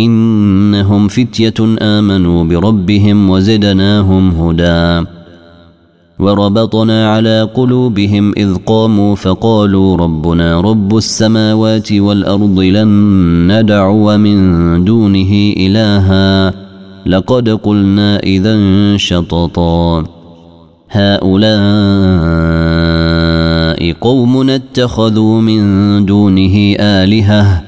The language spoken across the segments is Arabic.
إنهم فتية آمنوا بربهم وزدناهم هدى. وربطنا على قلوبهم إذ قاموا فقالوا ربنا رب السماوات والأرض لن ندعو من دونه إلها. لقد قلنا إذا شططا. هؤلاء قوم اتخذوا من دونه آلهةً.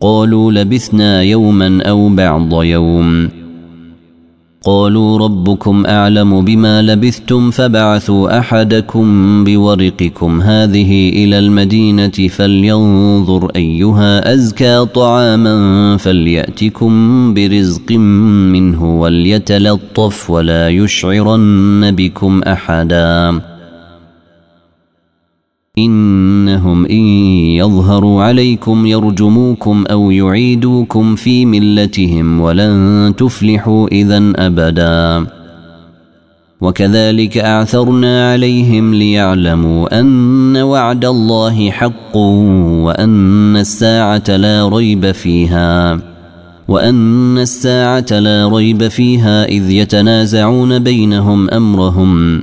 قالوا لبثنا يوما أو بعض يوم. قالوا ربكم أعلم بما لبثتم فبعثوا أحدكم بورقكم هذه إلى المدينة فلينظر أيها أزكى طعاما فليأتكم برزق منه وليتلطف ولا يشعرن بكم أحدا. إنهم إن يظهروا عليكم يرجموكم أو يعيدوكم في ملتهم ولن تفلحوا إذا أبدا. وكذلك أعثرنا عليهم ليعلموا أن وعد الله حق وأن الساعة لا ريب فيها وأن الساعة لا ريب فيها إذ يتنازعون بينهم أمرهم.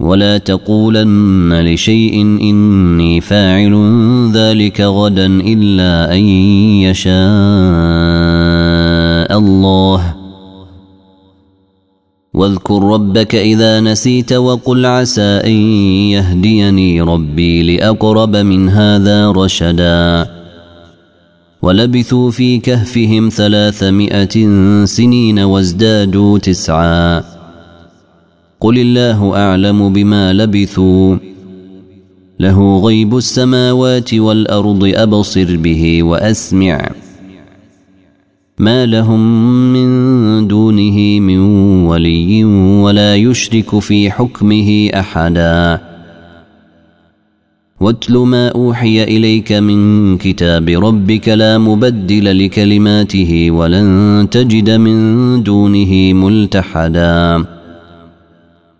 ولا تقولن لشيء إني فاعل ذلك غدا إلا أن يشاء الله. واذكر ربك إذا نسيت وقل عسى أن يهديني ربي لأقرب من هذا رشدا. ولبثوا في كهفهم ثلاثمائة سنين وازدادوا تسعا. قل الله اعلم بما لبثوا. له غيب السماوات والارض ابصر به واسمع. ما لهم من دونه من ولي ولا يشرك في حكمه احدا. واتل ما اوحي اليك من كتاب ربك لا مبدل لكلماته ولن تجد من دونه ملتحدا.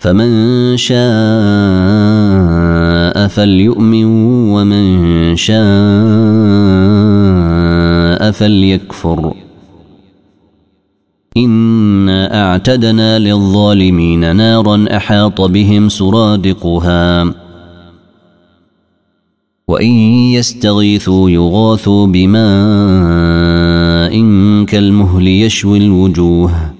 فمن شاء فليؤمن ومن شاء فليكفر. إنا أعتدنا للظالمين نارا أحاط بهم سرادقها. وإن يستغيثوا يغاثوا بماء كالمهل يشوي الوجوه.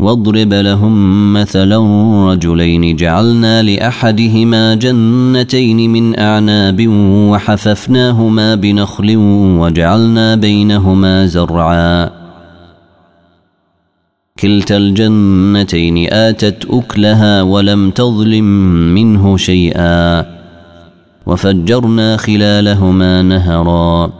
واضرب لهم مثلا رجلين. جعلنا لأحدهما جنتين من أعناب وحففناهما بنخل وجعلنا بينهما زرعا. كلتا الجنتين آتت أكلها ولم تظلم منه شيئا. وفجرنا خلالهما نهرا.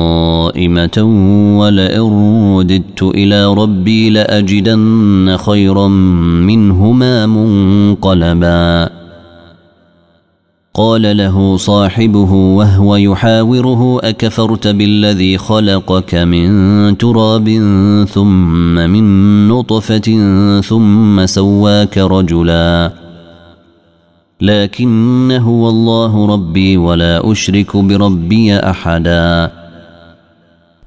ولئن رددت إلى ربي لأجدن خيرا منهما منقلبا. قال له صاحبه وهو يحاوره أكفرت بالذي خلقك من تراب ثم من نطفة ثم سواك رجلا. لكن هو الله ربي ولا أشرك بربي أحدا.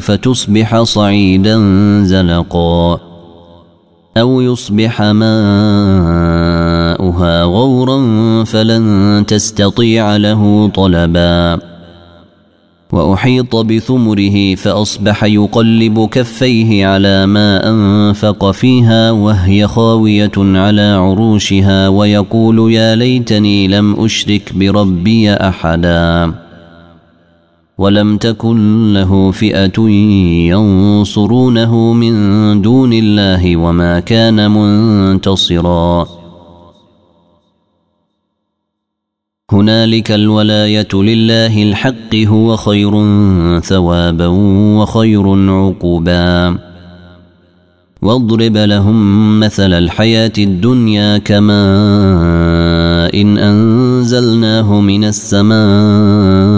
فتصبح صعيدا زلقا أو يصبح ماؤها غورا فلن تستطيع له طلبا وأحيط بثمره فأصبح يقلب كفيه على ما أنفق فيها وهي خاوية على عروشها ويقول يا ليتني لم أشرك بربي أحدا ولم تكن له فئة ينصرونه من دون الله وما كان منتصرا. هنالك الولاية لله الحق هو خير ثوابا وخير عقوبا. واضرب لهم مثل الحياة الدنيا كماء إن أنزلناه من السماء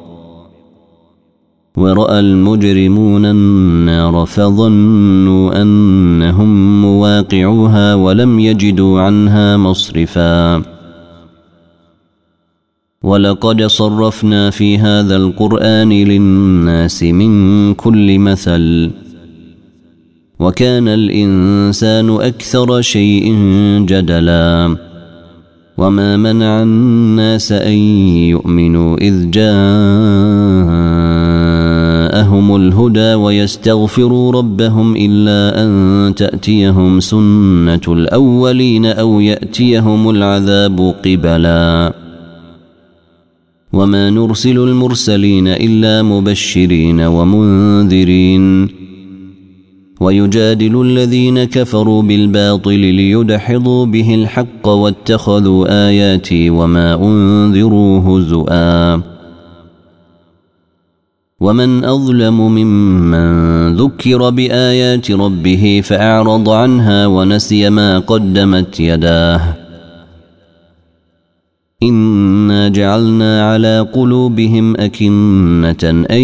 ورأى المجرمون النار فظنوا أنهم مواقعوها ولم يجدوا عنها مصرفا. ولقد صرفنا في هذا القرآن للناس من كل مثل. وكان الإنسان أكثر شيء جدلا. وما منع الناس أن يؤمنوا إذ جاءهم الهدى ويستغفروا ربهم إلا أن تأتيهم سنة الأولين أو يأتيهم العذاب قبلا. وما نرسل المرسلين إلا مبشرين ومنذرين. ويجادل الذين كفروا بالباطل ليدحضوا به الحق واتخذوا آياتي وما انذروا هزؤا ومن أظلم ممن ذكر بآيات ربه فأعرض عنها ونسي ما قدمت يداه. إنا جعلنا على قلوبهم أكنة أن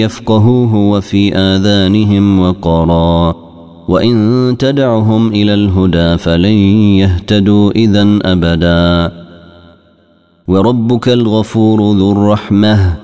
يفقهوه وفي آذانهم وقرا. وإن تدعهم إلى الهدى فلن يهتدوا إذا أبدا. وربك الغفور ذو الرحمة.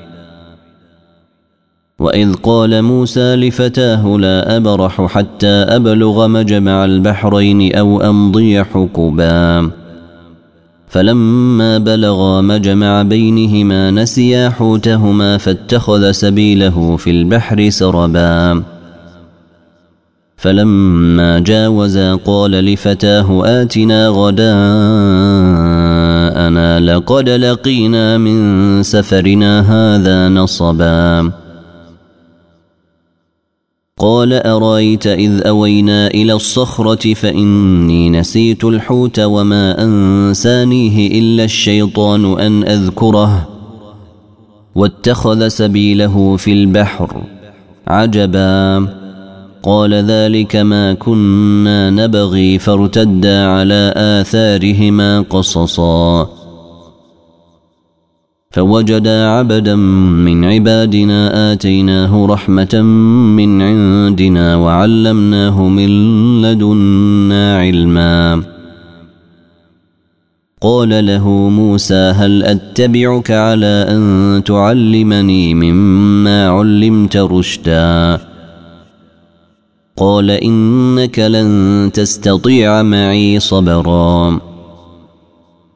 وإذ قال موسى لفتاه لا أبرح حتى أبلغ مجمع البحرين أو أمضي حقبا. فلما بلغا مجمع بينهما نسيا حوتهما فاتخذ سبيله في البحر سربا. فلما جاوزا قال لفتاه آتنا غداءنا لقد لقينا من سفرنا هذا نصبا. قال أرأيت إذ أوينا إلى الصخرة فإني نسيت الحوت وما أنسانيه إلا الشيطان أن أذكره. واتخذ سبيله في البحر عجبا. قال ذلك ما كنا نبغي فارتدا على آثارهما قصصا. فوجدا عبدا من عبادنا آتيناه رحمة من عندنا وعلمناه من لدنا علما. قال له موسى هل أتبعك على أن تعلمني مما علمت رشدا؟ قال إنك لن تستطيع معي صبرا.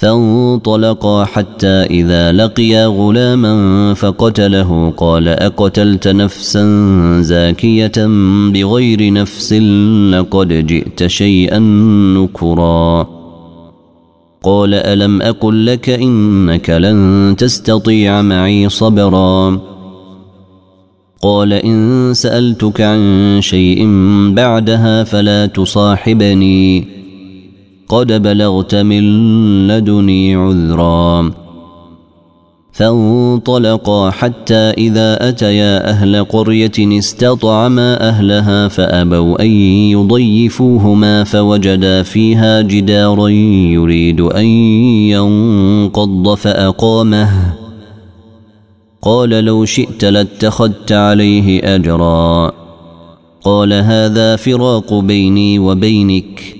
فانطلقا حتى إذا لقيا غلاما فقتله. قال أقتلت نفسا زاكية بغير نفس لقد جئت شيئا نكرا. قال ألم أقل لك إنك لن تستطيع معي صبرا؟ قال إن سألتك عن شيء بعدها فلا تصاحبني. قد بلغت من لدني عذرا فانطلقا حتى إذا أتيا أهل قرية استطعما أهلها فأبوا أن يضيفوهما فوجدا فيها جدارا يريد أن ينقض فأقامه قال لو شئت لاتخذت عليه أجرا قال هذا فراق بيني وبينك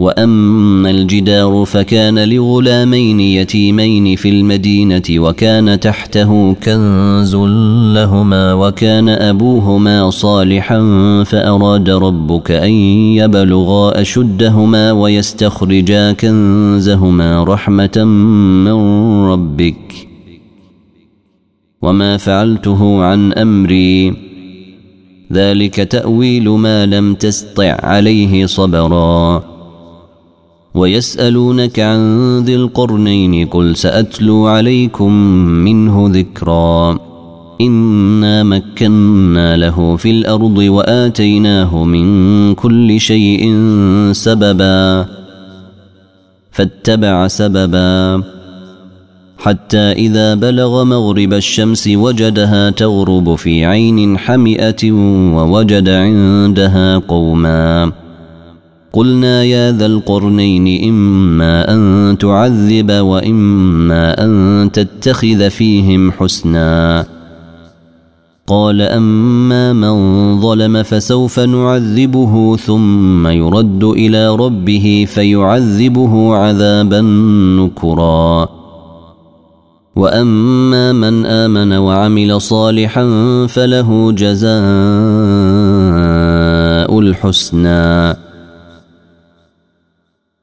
وأما الجدار فكان لغلامين يتيمين في المدينة وكان تحته كنز لهما وكان أبوهما صالحا فأراد ربك أن يبلغا أشدهما ويستخرجا كنزهما رحمة من ربك. وما فعلته عن أمري. ذلك تأويل ما لم تسطع عليه صبرا. ويسألونك عن ذي القرنين قل سأتلو عليكم منه ذكرا. إنا مكنا له في الأرض وآتيناه من كل شيء سببا. فاتبع سببا. حتى إذا بلغ مغرب الشمس وجدها تغرب في عين حمئة ووجد عندها قوما. قلنا يا ذا القرنين إما أن تعذب وإما أن تتخذ فيهم حسنا. قال أما من ظلم فسوف نعذبه ثم يرد إلى ربه فيعذبه عذابا نكرا. وأما من آمن وعمل صالحا فله جزاء الحسنى.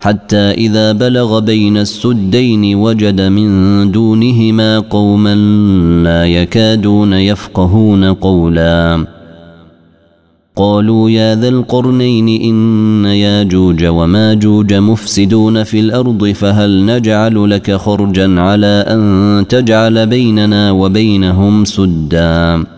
حتى إذا بلغ بين السدين وجد من دونهما قوما لا يكادون يفقهون قولا. قالوا يا ذا القرنين إن ياجوج وماجوج مفسدون في الأرض فهل نجعل لك خرجا على أن تجعل بيننا وبينهم سدًّا؟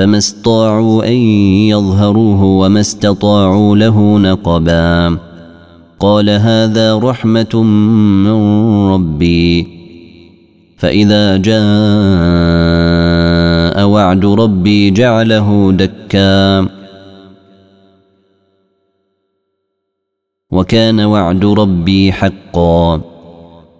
فما استطاعوا أن يظهروه وما استطاعوا له نقبا. قال هذا رحمة من ربي. فإذا جاء وعد ربي جعله دكا. وكان وعد ربي حقا.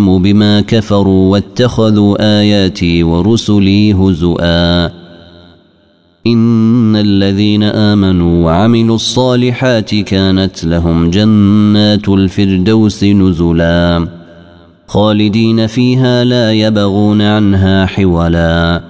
جهنم بما كفروا واتخذوا آياتي ورسلي هزؤا. إن الذين آمنوا وعملوا الصالحات كانت لهم جنات الفردوس نزلا. خالدين فيها لا يبغون عنها حولا.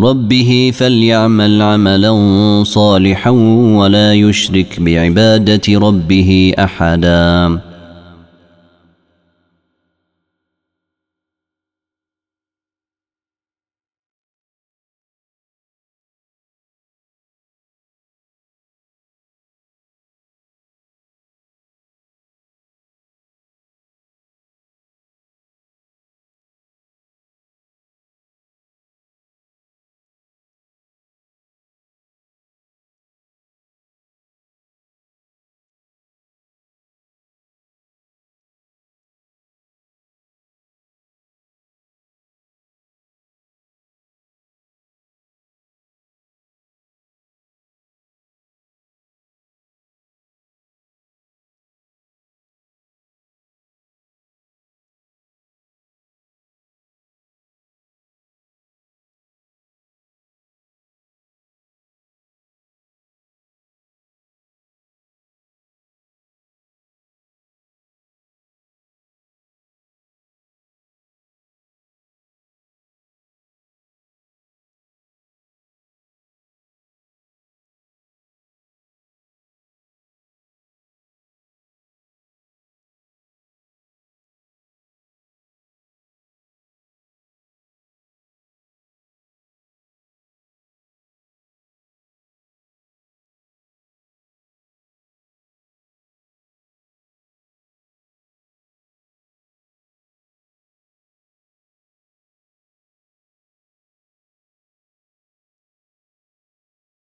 ربه فليعمل عملا صالحا ولا يشرك بعبادة ربه أحدا.